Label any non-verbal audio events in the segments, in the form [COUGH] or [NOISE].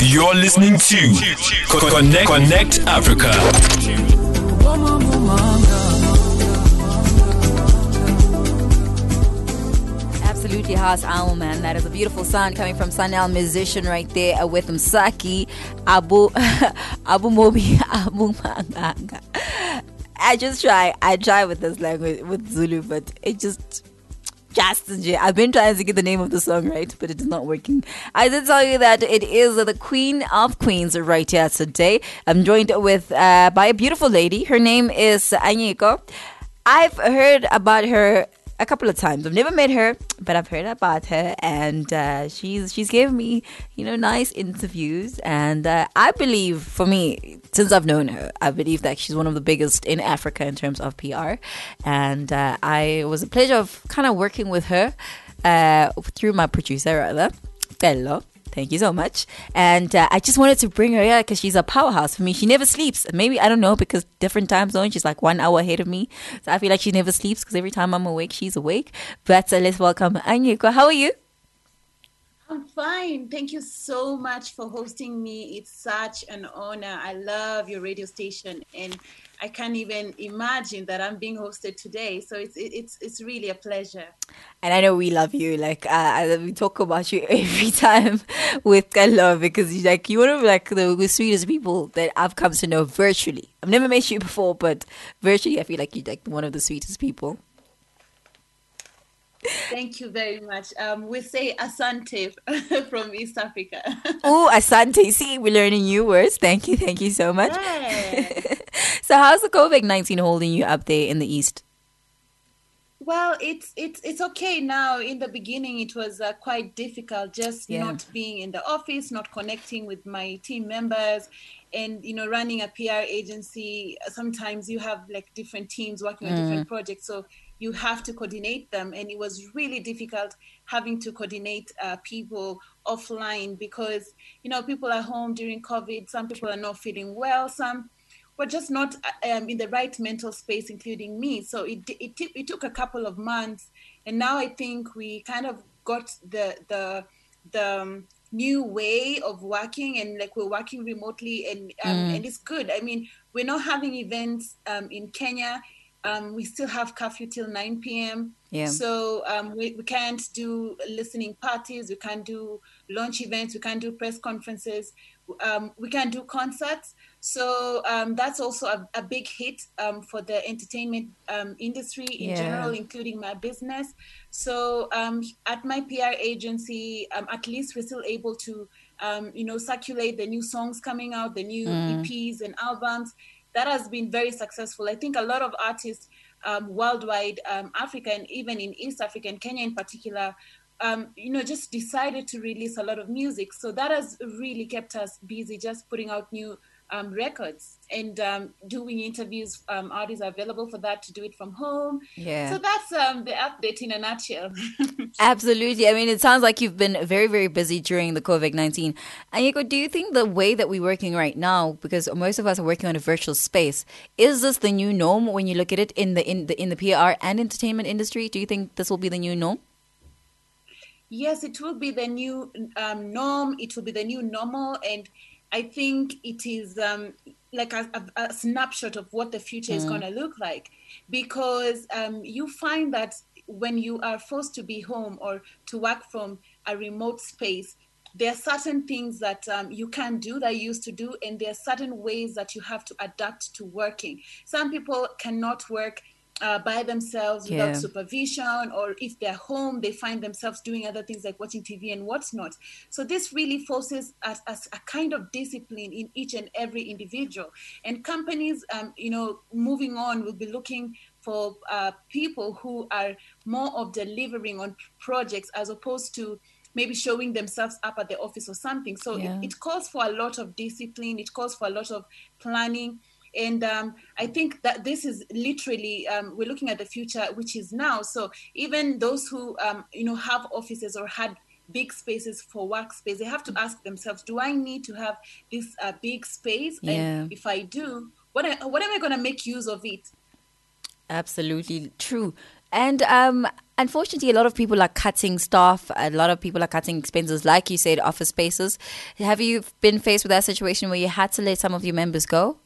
You're listening to Connect Connect Africa. Absolutely house album, man. That is a beautiful sound coming from Sunel musician right there uh, with Msaki Abu [LAUGHS] Abu Mobi [LAUGHS] Abu Manganga. I just try. I try with this language with Zulu, but it just just J. I've been trying to get the name of the song right, but it is not working. I did tell you that it is the Queen of Queens right here today. I'm joined with uh, by a beautiful lady. Her name is Anyiko. I've heard about her a couple of times. I've never met her, but I've heard about her, and uh, she's she's given me you know nice interviews, and uh, I believe for me since I've known her, I believe that she's one of the biggest in Africa in terms of PR, and uh, I was a pleasure of kind of working with her uh, through my producer rather, Fellow. Thank you so much. And uh, I just wanted to bring her here because she's a powerhouse for me. She never sleeps. Maybe, I don't know, because different time zones, she's like one hour ahead of me. So I feel like she never sleeps because every time I'm awake, she's awake. But uh, let's welcome Anyiko. How are you? I'm fine. Thank you so much for hosting me. It's such an honor. I love your radio station and I can't even imagine that I'm being hosted today. So it's it's it's really a pleasure. And I know we love you. Like uh, we talk about you [LAUGHS] every time with love because you like you're one of like the, the sweetest people that I've come to know virtually. I've never met you before, but virtually I feel like you're like one of the sweetest people. Thank you very much. Um, we say Asante [LAUGHS] from East Africa. [LAUGHS] oh, Asante. See, we're learning new words. Thank you. Thank you so much. [LAUGHS] so, how's the COVID 19 holding you up there in the East? Well, it's it's it's okay now. In the beginning, it was uh, quite difficult, just yeah. not being in the office, not connecting with my team members, and you know, running a PR agency. Sometimes you have like different teams working on mm. different projects, so you have to coordinate them. And it was really difficult having to coordinate uh, people offline because you know people are home during covid. Some people are not feeling well. Some were just not um, in the right mental space including me. So it, it, it took a couple of months. And now i think we kind of got the the the um, new way of working and like we're working remotely and um, mm. and it's good. I mean we're not having events um, in kenya um, we still have curfew till 9 p.m. Yeah. So um, we, we can't do listening parties, we can't do launch events, we can't do press conferences, um, we can't do concerts. So um, that's also a, a big hit um, for the entertainment um, industry in yeah. general, including my business. So at my PR agency, at least we're still able to, you know, circulate the new songs coming out, the new mm. EPs and albums that has been very successful. I think a lot of artists um, worldwide, um, Africa, and even in East Africa and Kenya in particular, um, you know, just decided to release a lot of music. So that has really kept us busy, just putting out new um, records and um, doing interviews. Um, artists are available for that to do it from home. Yeah. So that's um, the update in a nutshell. [LAUGHS] Absolutely. I mean, it sounds like you've been very, very busy during the COVID 19. Anyiko, do you think the way that we're working right now, because most of us are working on a virtual space, is this the new norm when you look at it in the, in the, in the PR and entertainment industry? Do you think this will be the new norm? Yes, it will be the new um, norm. It will be the new normal. And I think it is um, like a, a, a, snapshot of what the future mm. is going to look like because um, you find that when you are forced to be home or to work from a remote space, there are certain things that um, you can do that you used to do, and there are certain ways that you have to adapt to working. Some people cannot work uh, by themselves without yeah. supervision, or if they're home, they find themselves doing other things like watching TV and what's not. So this really forces us, us a kind of discipline in each and every individual. And companies, um, you know, moving on, will be looking for uh, people who are more of delivering on projects as opposed to maybe showing themselves up at the office or something. So yeah. it, it calls for a lot of discipline. It calls for a lot of planning and um, I think that this is literally um, we're looking at the future, which is now. So even those who um, you know have offices or had big spaces for workspace, they have to ask themselves, do I need to have this uh, big space? Yeah. And if I do, what I, what am I going to make use of it? Absolutely true. And um, unfortunately, a lot of people are cutting staff. A lot of people are cutting expenses, like you said, office spaces. Have you been faced with that situation where you had to let some of your members go?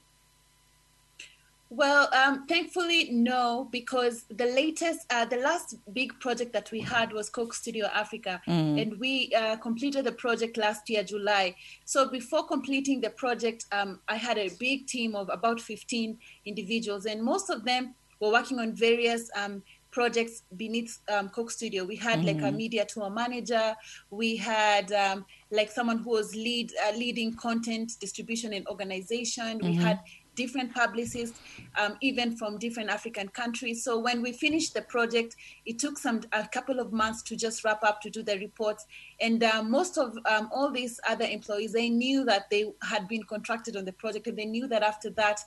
Well, um, thankfully, no, because the latest, uh, the last big project that we had was Coke Studio Africa, mm. and we uh, completed the project last year, July. So before completing the project, um, I had a big team of about 15 individuals, and most of them were working on various um, projects beneath um, Coke Studio. We had mm like a mm. media tour manager. We had um, like someone who was lead uh, leading content distribution and organization. Mm-hmm. We had different publicists, um, even from different African countries. So when we finished the project, it took some a couple of months to just wrap up to do the reports. And uh, most of um, all these other employees, they knew that they had been contracted on the project, and they knew that after that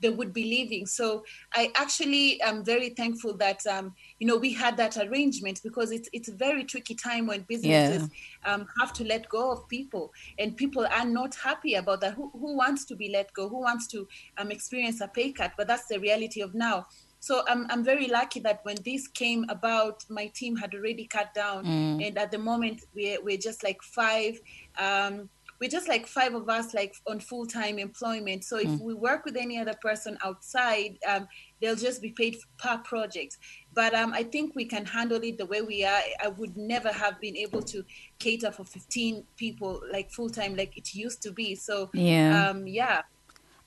they would be leaving. So I actually am very thankful that um, you know we had that arrangement because it's it's a very tricky time when businesses yeah. um, have to let go of people and people are not happy about that. Who, who wants to be let go? Who wants to um, experience a pay cut? But that's the reality of now. So I'm I'm very lucky that when this came about, my team had already cut down, mm. and at the moment we're we're just like five. Um, we're just like five of us like on full-time employment. So if mm. we work with any other person outside um, they'll just be paid per project. But um, i think we can handle it the way we are. I would never have been able to cater for 15 people like full-time like it used to be. So yeah. um, yeah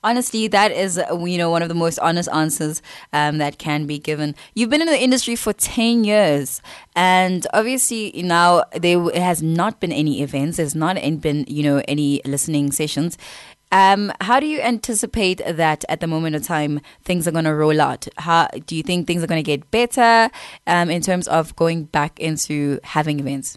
honestly, that is you know one of the most honest answers um, that can be given. You've been in the industry for ten years, and obviously now there has not been any events. There's not been you know any listening sessions. Um, how do you anticipate that at the moment of time things are going to roll out? How do you think things are going to get better um, in terms of going back into having events?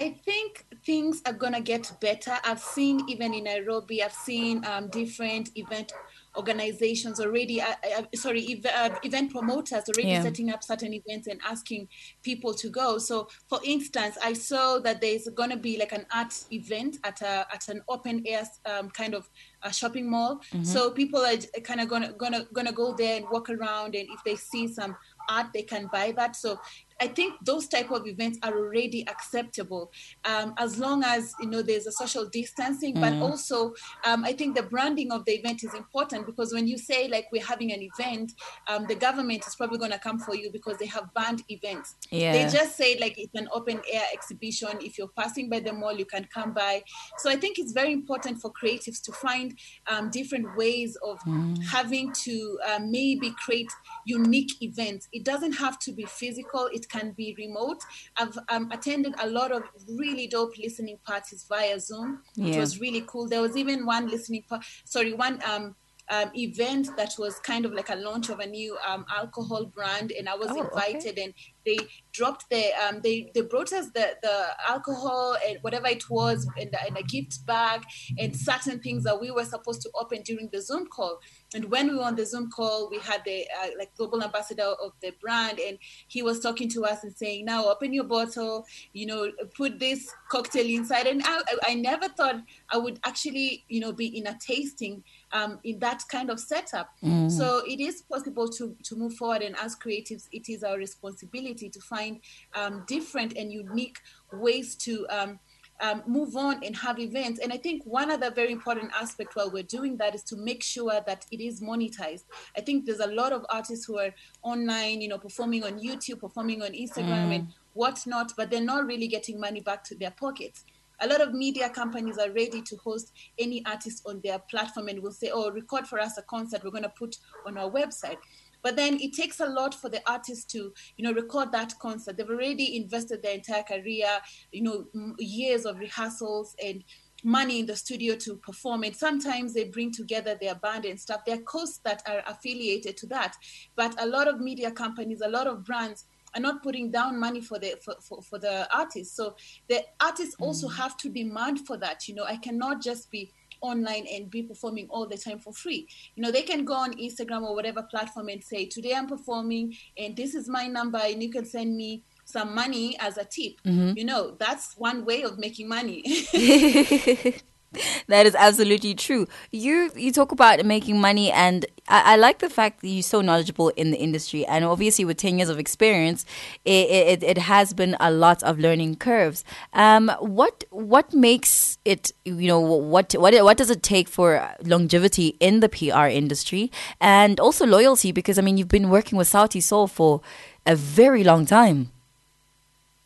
I think things are gonna get better. I've seen even in Nairobi, I've seen um, different event organizations already, uh, uh, sorry, ev- uh, event promoters already yeah. setting up certain events and asking people to go. So, for instance, I saw that there's going to be like an art event at a at an open air um, kind of a shopping mall. Mm-hmm. So people are kind of gonna gonna gonna go there and walk around, and if they see some art, they can buy that. So I think those type of events are already acceptable um, as long as you know there's a social distancing. Mm. But also, um, I think the branding of the event is important because when you say like we're having an event, um, the government is probably going to come for you because they have banned events. Yeah. They just say like it's an open air exhibition. If you're passing by the mall, you can come by. So I think it's very important for creatives to find um, different ways of mm. having to uh, maybe create unique events. It doesn't have to be physical. It can be remote. I've um, attended a lot of really dope listening parties via Zoom, yeah. which was really cool. There was even one listening, part. sorry, one um, um, event that was kind of like a launch of a new um, alcohol brand, and I was oh, invited, okay. and they dropped the um, they they brought us the the alcohol and whatever it was in, the, in a gift bag and certain things that we were supposed to open during the Zoom call. And when we were on the Zoom call, we had the uh, like global ambassador of the brand, and he was talking to us and saying, "Now open your bottle, you know, put this cocktail inside." And I, I never thought I would actually, you know, be in a tasting um, in that kind of setup. Mm. So it is possible to to move forward, and as creatives, it is our responsibility to find um, different and unique ways to. Um, um, move on and have events. And I think one other very important aspect while we're doing that is to make sure that it is monetized. I think there's a lot of artists who are online, you know, performing on YouTube, performing on Instagram mm. and whatnot, but they're not really getting money back to their pockets. A lot of media companies are ready to host any artist on their platform and will say, oh, record for us a concert. We're going to put on our website. But then it takes a lot for the artist to you know record that concert. They've already invested their entire career you know years of rehearsals and money in the studio to perform and sometimes they bring together their band and stuff. There are costs that are affiliated to that. But a lot of media companies a lot of brands are not putting down money for the for, for, for the artists so the artists mm. also have to demand for that you know i cannot just be online and be performing all the time for free. You know, they can go on Instagram or whatever platform and say, Today I'm performing and this is my number, and you can send me some money as a tip. Mm-hmm. You know, that's one way of making money. [LAUGHS] [LAUGHS] [LAUGHS] that is absolutely true. You you talk about making money, and I, I, like the fact that you're so knowledgeable in the industry. And obviously, with ten years of experience, it it, it has been a lot of learning curves. Um, what what makes it? You know, what what what does it take for longevity in the PR industry, and also loyalty? Because I mean, you've been working with Sauti Sol for a very long time.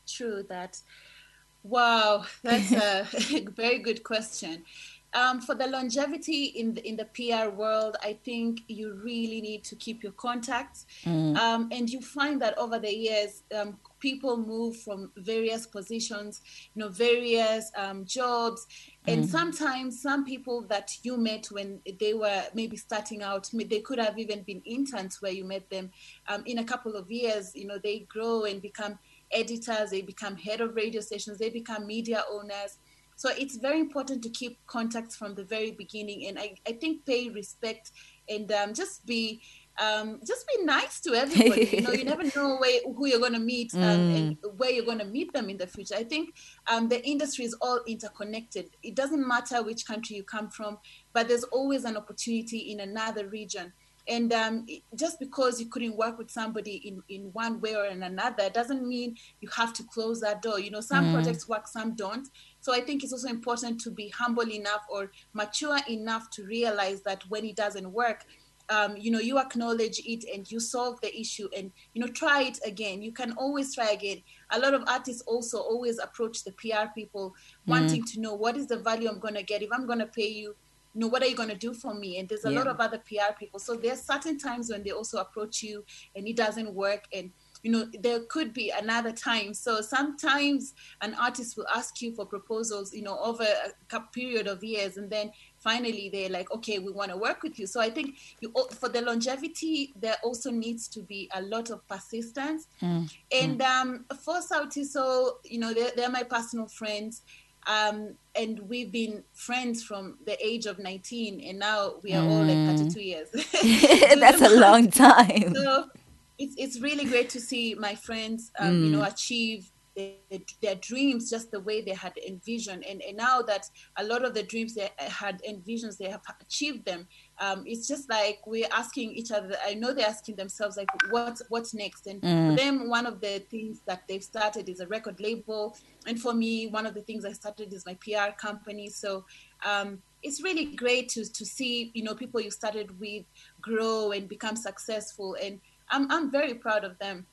True that. Wow, [LAUGHS] that's a [LAUGHS] very good question. Um, for the longevity in the in the PR world, I think you really need to keep your contacts, mm. um, and you find that over the years, um, people move from various positions, you know, various um, jobs, and mm. sometimes some people that you met when they were maybe starting out, they could have even been interns where you met them. Um, in a couple of years, you know, they grow and become editors, they become head of radio stations, they become media owners. So it's very important to keep contacts from the very beginning. And I, I think pay respect and um, just be um, just be nice to everybody. you know, you never [LAUGHS] know where, who you're going to meet um, mm. and where you're going to meet them in the future. I think um, the industry is all interconnected. It doesn't matter which country you come from, but there's always an opportunity in another region. And um, just because you couldn't work with somebody in, in one way or in another doesn't mean you have to close that door. You know, some mm. projects work, some don't. So I think it's also important to be humble enough or mature enough to realize that when it doesn't work, um, you know, you acknowledge it and you solve the issue and, you know, try it again. You can always try again. A lot of artists also always approach the PR people mm. wanting to know what is the value I'm going to get if I'm going to pay you you know, what are you going to do for me? And there's a yeah. lot of other PR people. So there's certain times when they also approach you and it doesn't work. And, you know, there could be another time. So sometimes an artist will ask you for proposals, you know, over a period of years. And then finally they're like, okay, we want to work with you. So I think you, for the longevity, there also needs to be a lot of persistence. Mm. And um, for Sauti Sol, you know, they're, they're my personal friends um, and we've been friends from the age of 19 and now we are mm. all like 32 years [LAUGHS] [LAUGHS] that's a long [LAUGHS] time so it's, it's really great to see my friends um, mm. you know mm. achieve their, their, dreams just the way they had envisioned and, and now that a lot of the dreams they had envisions they have achieved them um, it's just like we're asking each other i know they're asking themselves like what what's next? And mm. for them one of the things that they've started is a record label. And for me one of the things i started is my pr company. So um, it's really great to, to see you know people you started with grow and become successful. And i'm, I'm very proud of them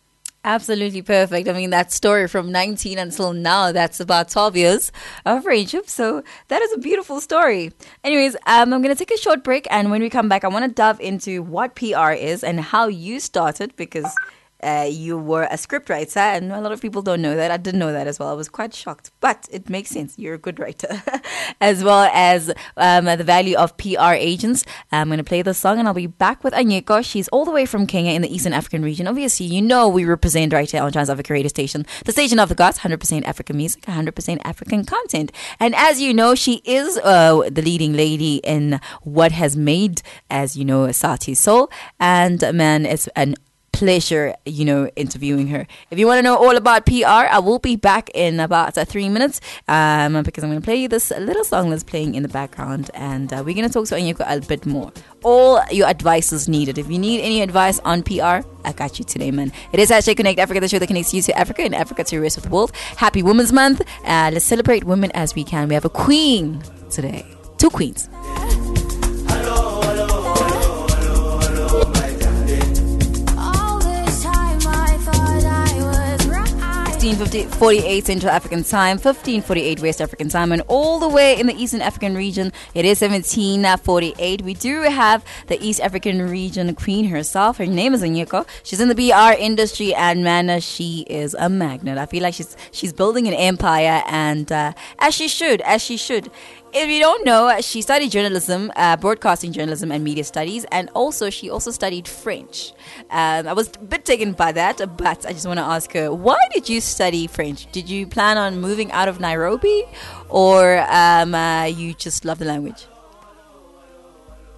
Absolutely perfect. I mean, that story from 19 until now, that's about 12 years of friendship. So that is a beautiful story. Anyways, um, I'm going to take a short break. And when we come back, I want to dive into what PR is and how you started because uh, you were a scriptwriter, and a lot of people don't know that. I didn't know that as well. I was quite shocked, but it makes sense. You're a good writer, [LAUGHS] as well as um, the value of PR agents. I'm going to play the song, and I'll be back with Anyiko. She's all the way from Kenya in the Eastern African region. Obviously, you know we represent right here on Trans Africa Radio Station, the station of the gods, 100% African music, 100% African content. And as you know, she is uh, the leading lady in what has made, as you know, Sauti Sol. And man, it's an pleasure, you know, interviewing her. If you want to know all about PR, I will be back in about uh, three minutes um, because I'm going to play you this little song that's playing in the background, and uh, we're going to talk to Anyiko a bit more. All your advice is needed. If you need any advice on PR, I got you today, man. It is hashtag Connect Africa, the show that connects you to Africa and Africa to the rest of the world. Happy Women's Month. Uh, let's celebrate women as we can. We have a queen today, two queens. 1548 Central African Time, 1548 West African Time, and all the way in the Eastern African region, it is 1748. We do have the East African region queen herself. Her name is Anyiko. She's in the PR industry, and man, she is a magnet. I feel like she's she's building an empire, and uh, as she should, as she should if you don't know, she studied journalism, uh, broadcasting journalism, and media studies, and also she also studied French. Um, I was a bit taken by that, but I just want to ask her, why did you study French? Did you plan on moving out of Nairobi, or um, uh, you just love the language?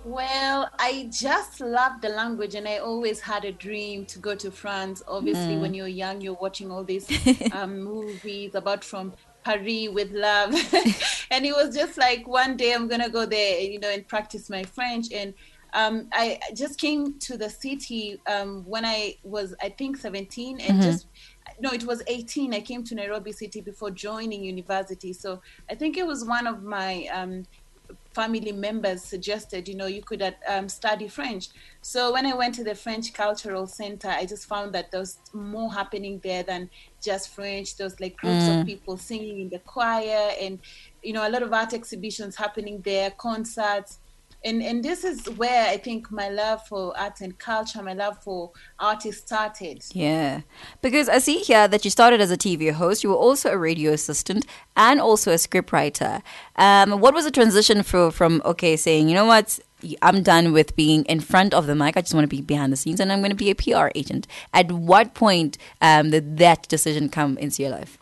Well, I just love the language, and I always had a dream to go to France. Obviously, mm. when you're young, you're watching all these [LAUGHS] um, movies about from Paris with love. [LAUGHS] and it was just like one day I'm gonna go there, you know, and practice my French. And um, I just came to the city um, when I was, I think, 17, and mm-hmm. just no, it was 18. I came to Nairobi City before joining university. So I think it was one of my um, family members suggested, you know, you could uh, um, study French. So when I went to the French Cultural Center, I just found that there was more happening there than just French. There was like groups mm. of people singing in the choir and, you know, a lot of art exhibitions happening there, concerts and and this is where I think my love for art and culture, my love for artists started. Yeah, because I see here that you started as a TV host. You were also a radio assistant and also a scriptwriter. Um, what was the transition for from okay, saying you know what, I'm done with being in front of the mic. I just want to be behind the scenes, and I'm going to be a PR agent. At what point um, did that decision come into your life?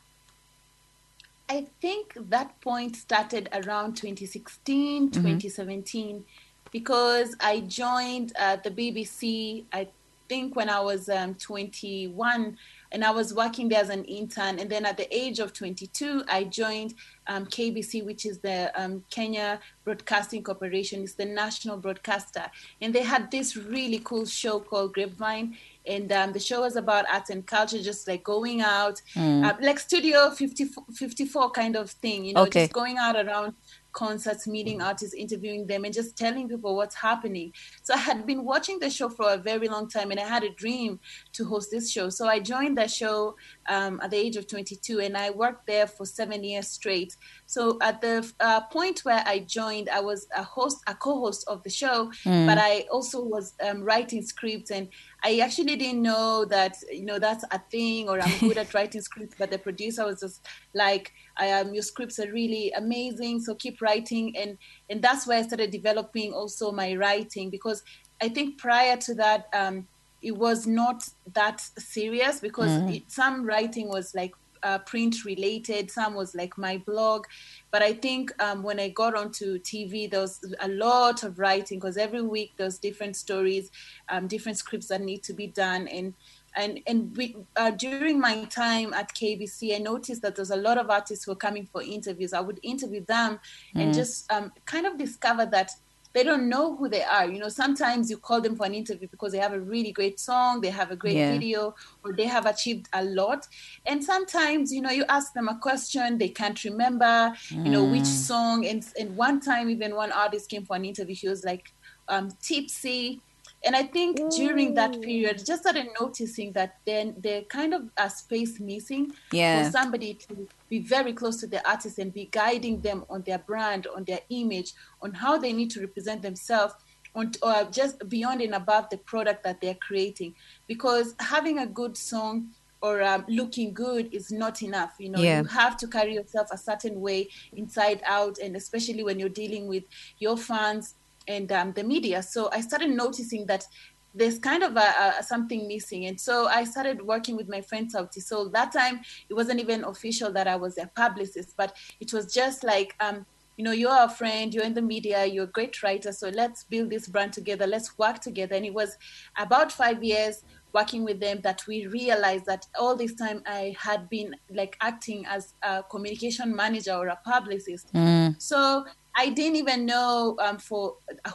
I think that point started around 2016, mm-hmm. 2017, because I joined uh, the BBC, I think when I was um, 21, and I was working there as an intern. And then at the age of 22, I joined um, KBC, which is the um, Kenya Broadcasting Corporation. It's the national broadcaster. And they had this really cool show called Grapevine and um, the show was about arts and culture just like going out mm. uh, like studio 54, 54 kind of thing you know okay. just going out around concerts, meeting mm-hmm. artists, interviewing them, and just telling people what's happening. So I had been watching the show for a very long time, and I had a dream to host this show. So I joined the show um, at the age of 22, and I worked there for seven years straight. So at the uh, point where I joined, I was a host, a co-host of the show, mm. but I also was um, writing scripts, and I actually didn't know that you know that's a thing, or I'm good at [LAUGHS] writing scripts. But the producer was just like um, your scripts are really amazing so keep writing and and that's where i started developing also my writing because i think prior to that um, it was not that serious because mm-hmm. it, some writing was like uh, print related some was like my blog but i think um, when i got onto tv there was a lot of writing because every week there's different stories um, different scripts that need to be done and and and we, uh, during my time at KBC, I noticed that there's a lot of artists who are coming for interviews. I would interview them mm. and just um, kind of discover that they don't know who they are. You know, sometimes you call them for an interview because they have a really great song, they have a great yeah. video, or they have achieved a lot. And sometimes, you know, you ask them a question, they can't remember, mm. you know, which mm. song. And and one time, even one artist came for an interview. She was like um, tipsy and I think Ooh. during that period, just started noticing that then there kind of a space missing yeah. for somebody to be very close to the artist and be guiding them on their brand, on their image, on how they need to represent themselves, on, or just beyond and above the product that they're creating. Because having a good song or um, looking good is not enough. You know, yeah. you have to carry yourself a certain way inside out, and especially when you're dealing with your fans and um, the media. So I started noticing that there's kind of a, a, something missing. And so I started working with my friend Sauti Sol that time it wasn't even official that I was a publicist, but it was just like, um, you know, you're a friend, you're in the media, you're a great writer, so let's build this brand together, let's work together. And it was about five years working with them that we realized that all this time I had been like acting as a communication manager or a publicist. Mm. So I didn't even know um, for a,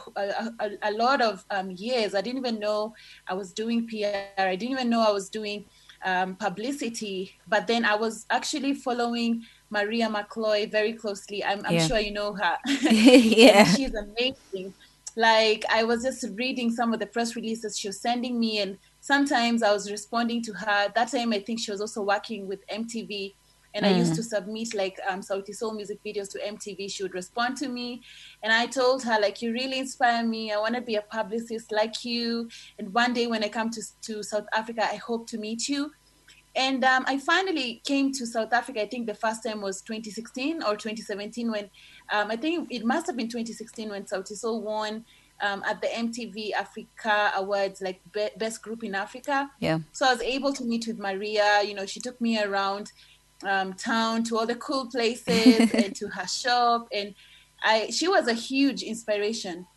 a, a, lot of um, years. I didn't even know I was doing PR. I didn't even know I was doing um, publicity. But then I was actually following Maria McCloy very closely. I'm, I'm yeah. sure you know her. [LAUGHS] [LAUGHS] yeah, she's amazing. Like I was just reading some of the press releases she was sending me, and sometimes I was responding to her. That time, I think she was also working with MTV and mm. I used mm. to submit like um, Sauti Sol music videos to MTV. She would respond to me, and I told her like, "You really inspire me. I want to be a publicist like you. And one day when I come to to South Africa, I hope to meet you." And um, I finally came to South Africa. I think the first time was 2016 or 2017 when um, I think it must have been 2016 when Sauti Sol won um, at the MTV Africa Awards, like be- best group in Africa. Yeah. So I was able to meet with Maria. You know, she took me around um, town to all the cool places [LAUGHS] and to her shop and I she was a huge inspiration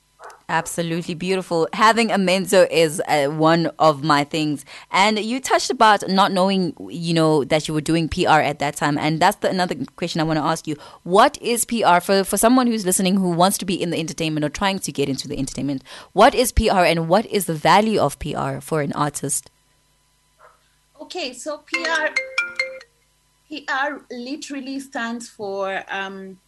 Absolutely beautiful. Having a mentor is uh, one of my things. And you touched about not knowing, you know, that you were doing PR at that time. And that's the, another question I want to ask you. What is PR for, for someone who's listening who wants to be in the entertainment or trying to get into the entertainment? What is PR and what is the value of PR for an artist? Okay, so PR PR literally stands for um,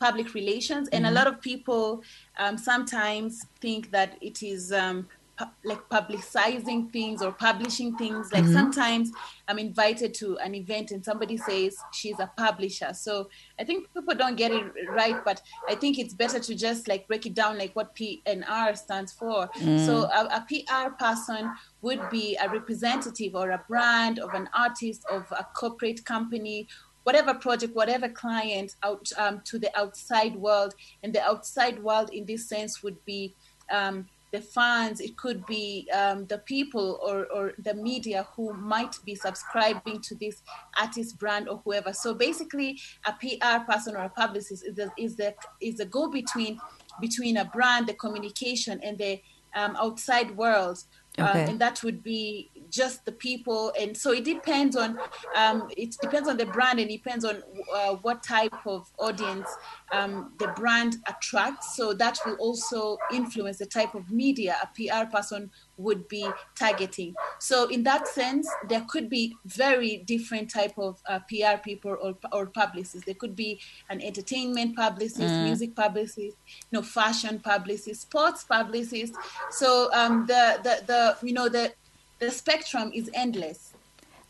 public relations, and mm-hmm. a lot of people um, sometimes think that it is um, pu- like publicizing things or publishing things. Like mm-hmm. sometimes I'm invited to an event and somebody says she's a publisher. So I think people don't get it right, but I think it's better to just like break it down, like what P and R stands for. Mm. So a, a PR person would be a representative or a brand of an artist of a corporate company whatever project, whatever client out um, to the outside world. And the outside world, in this sense, would be um, the fans, it could be um, the people or, or the media who might be subscribing to this artist brand or whoever. So basically, a PR person or a publicist is the, is the, is the go between between a brand, the communication, and the um, outside world. Uh, okay. Uh, and that would be just the people and so it depends on um, it depends on the brand and it depends on uh, what type of audience um, the brand attracts so that will also influence the type of media a pr person would be targeting. So in that sense there could be very different type of uh, pr people or, or publicists. There could be an entertainment publicist mm. music publicist you know fashion publicist sports publicist. So um, the, the the you know the the spectrum is endless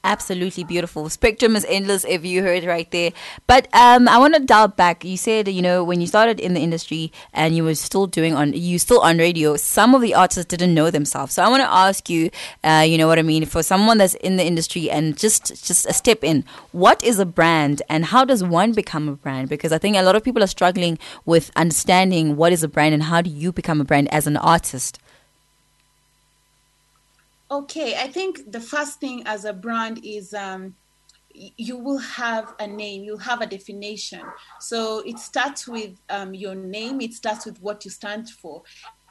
absolutely beautiful. Spectrum is endless, if you heard right there. But um, I want to dial back. You said, you know, when you started in the industry and you were still doing on, you still on radio. Some of the artists didn't know themselves. So I want to ask you, uh, you know what I mean, for someone that's in the industry and just just a step in, what is a brand and how does one become a brand? Because I think a lot of people are struggling with understanding what is a brand and how do you become a brand as an artist. Okay, I think the first thing as a brand is um, you will have a name, you'll have a definition. So it starts with um, your name, it starts with what you stand for.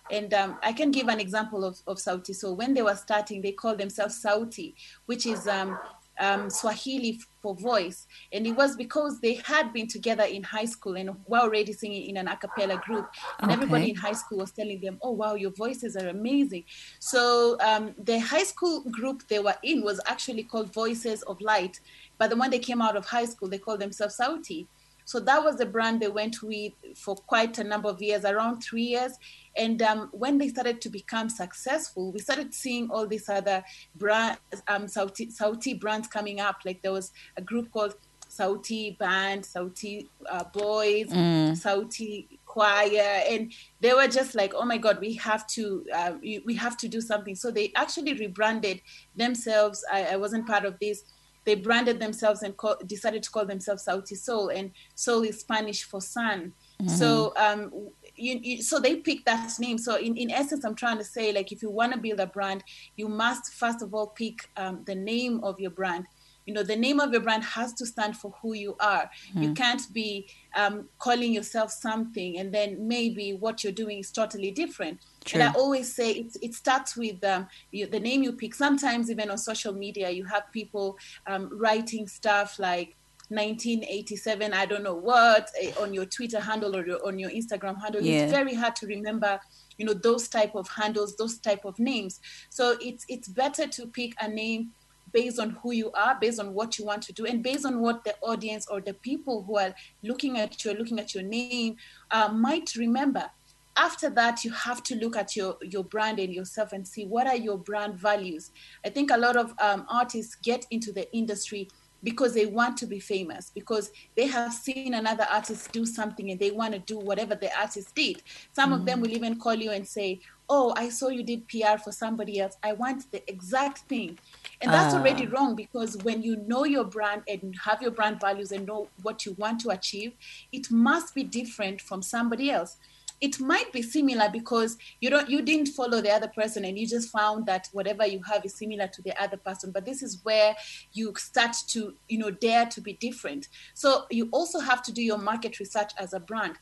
And um, I can give an example of, of Sauti. So when they were starting, they called themselves Sauti, which is um, um, Swahili for voice. And it was because they had been together in high school and were already singing in an a cappella group. And okay. everybody in high school was telling them, oh, wow, your voices are amazing. So um, the high school group they were in was actually called Voices of Light. But the one they came out of high school, they called themselves Sauti. So that was the brand they went with for quite a number of years, around three years. And um, when they started to become successful, we started seeing all these other brand, um, Sauti, Sauti brands coming up. Like there was a group called Sauti Band, Sauti uh, Boys, mm. Sauti choir and they were just like oh my god we have to uh, we have to do something so they actually rebranded themselves I, I wasn't part of this they branded themselves and call, decided to call themselves Sauti Sol, and Sol is Spanish for sun. Mm-hmm. So um, you, you, so they picked that name. So in, in essence, I'm trying to say like if you want to build a brand, you must first of all pick um, the name of your brand you know the name of your brand has to stand for who you are mm-hmm. you can't be um, calling yourself something and then maybe what you're doing is totally different True. and i always say it, it starts with um, you, the name you pick sometimes even on social media you have people um, writing stuff like 1987 i don't know what eh, on your twitter handle or your, on your instagram handle yeah. it's very hard to remember you know those type of handles those type of names so it's it's better to pick a name based on who you are, based on what you want to do, and based on what the audience or the people who are looking at you, looking at your name, uh, might remember. After that, you have to look at your your brand and yourself and see what are your brand values. I think a lot of um, artists get into the industry because they want to be famous because they have seen another artist do something and they want to do whatever the artist did some mm-hmm. of them mm-hmm. will even call you and say oh i saw you did pr for somebody else i want the exact thing and that's uh. already wrong because when you know your brand and have your brand values and know what you want to achieve, it must be different from somebody else. It might be similar because you don't you didn't follow the other person and you just found that whatever you have is similar to the other person. But this is where you start to, you know, dare to be different. So you also have to do your market research as a brand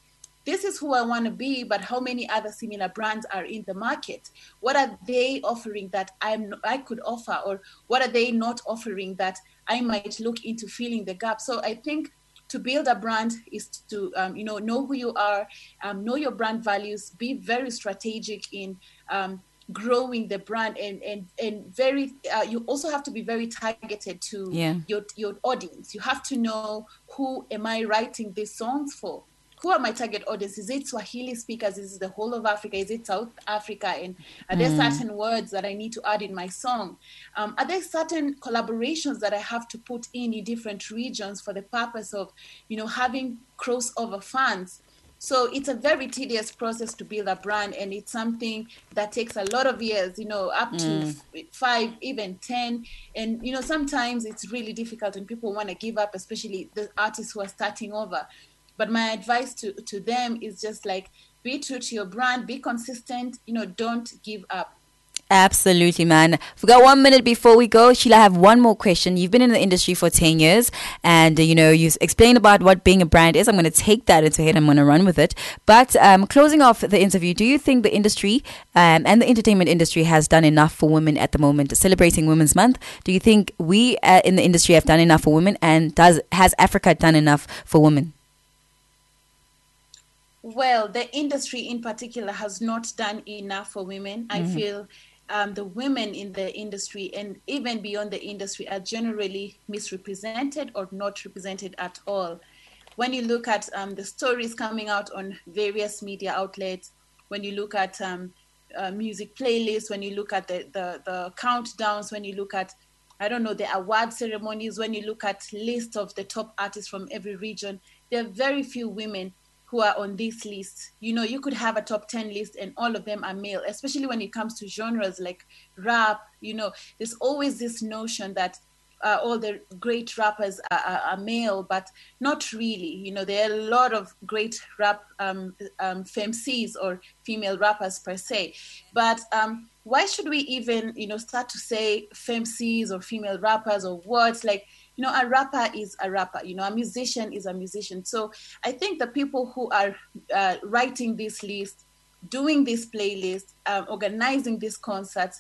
this is who I want to be, but how many other similar brands are in the market? What are they offering that I'm I could offer, or what are they not offering that I might look into filling the gap? So I think to build a brand is to um, you know know who you are, um, know your brand values, be very strategic in um, growing the brand and and and very uh, you also have to be very targeted to yeah. your your audience you have to know who am i writing these songs for who are my target audience? Is it swahili speakers? Is it the whole of africa? Is it south africa? And are there Mm. certain words that i need to add in my song? Um, are there certain collaborations that i have to put in in different regions for the purpose of you know having crossover fans? So it's a very tedious process to build a brand, and it's something that takes a lot of years, you know, up to f- five, even 10. And, you know, sometimes it's really difficult and people want to give up, especially the artists who are starting over. But my advice to, to them is just like be true to your brand, be consistent, you know, don't give up. Absolutely, man. We've got one minute before we go. Sheila, I have one more question. You've been in the industry for 10 years and, uh, you know, you explained about what being a brand is. I'm going to take that into head. I'm going to run with it. But um, closing off the interview, do you think the industry um, and the entertainment industry has done enough for women at the moment, celebrating Women's Month? Do you think we uh, in the industry have done enough for women and does has Africa done enough for women? Well, the industry in particular has not done enough for women. I feel um, the women in the industry and even beyond the industry are generally misrepresented or not represented at all. When you look at um, the stories coming out on various media outlets, when you look at um, uh, music playlists, when you look at the, the, the countdowns, when you look at I don't know, the award ceremonies, when you look at lists of the top artists from every region, there are very few women who are on this list. You know, you could have a top 10 list and all of them are male, especially when it comes to genres like rap. You know, there's always this notion that uh, all the great rappers are, are, are male, but not really. You know, there are a lot of great rap um, um, femcs or female rappers per se. But um, why should we even, you know, start to say femcs or female rappers or words like, you know, a rapper is a rapper. You know, a musician is a musician. So I think the people who are uh, writing this list, doing this playlist, um, organizing these concerts,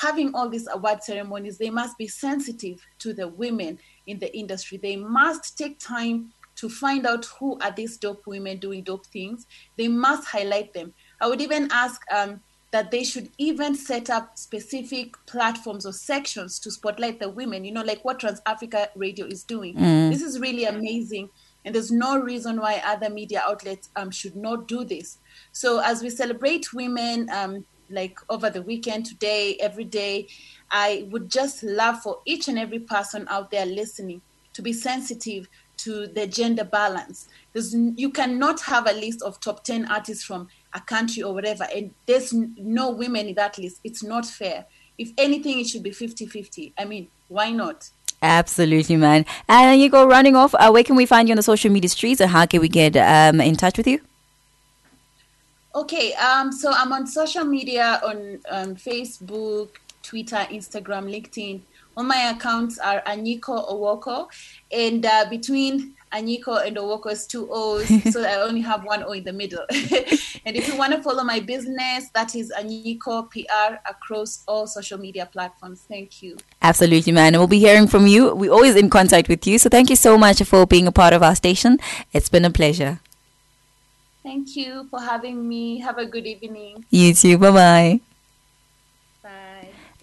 having all these award ceremonies, they must be sensitive to the women in the industry. They must take time to find out who are these dope women doing dope things. They must highlight them. I would even ask um, that they should even set up specific platforms or sections to spotlight the women, you know, like what Trans Africa Radio is doing. This is really amazing. And there's no reason why other media outlets um, should not do this. So as we celebrate women, um, like over the weekend, today, every day, I would just love for each and every person out there listening to be sensitive to the gender balance. There's, you cannot have a list of top 10 artists from a country or whatever, and there's no women in that list. It's not fair. If anything, it should be 50 50. I mean, why not? Absolutely, man. And you go running off. Uh, where can we find you on the social media streets, and how can we get um, in touch with you? Okay, um, so I'm on social media on um, Facebook, Twitter, Instagram, LinkedIn. All my accounts are Anyiko Owoko, and uh, between Anyiko and Owoko is two O's, [LAUGHS] so I only have one O in the middle. [LAUGHS] and if you want to follow my business, that is Anyiko PR across all social media platforms. Thank you. Absolutely, man. And we'll be hearing from you. We're always in contact with you. So thank you so much for being a part of our station. It's been a pleasure. Thank you for having me. Have a good evening. You too. Bye bye.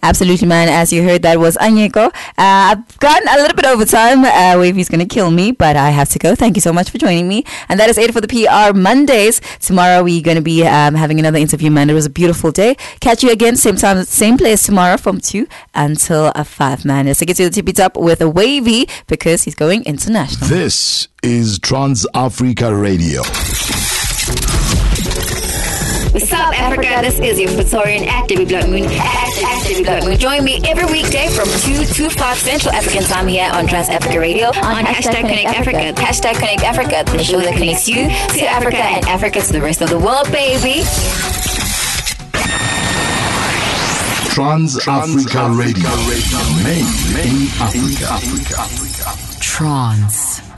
Absolutely, man. As you heard, that was Anyiko. Uh, I've gone a little bit over time. Uh, Wavy's going to kill me, but I have to go. Thank you so much for joining me. And that is it for the PR Mondays. Tomorrow, we're going to be um, having another interview, man. It was a beautiful day. Catch you again, same time, same place tomorrow from 2 until uh, 5, man. Let's get to the tippy top with Wavy because he's going international. This is Trans Africa Radio. What's up, Africa? This is your Praetorian at Blood Moon. At, at Debbie Moon. Join me every weekday from 2 to 5 Central African Time here on Trans Africa Radio on hashtag Connect Africa. Hashtag Connect Africa, the show that connects you to Africa and Africa to the rest of the world, baby. Trans Africa Radio. Made in Africa. Trance.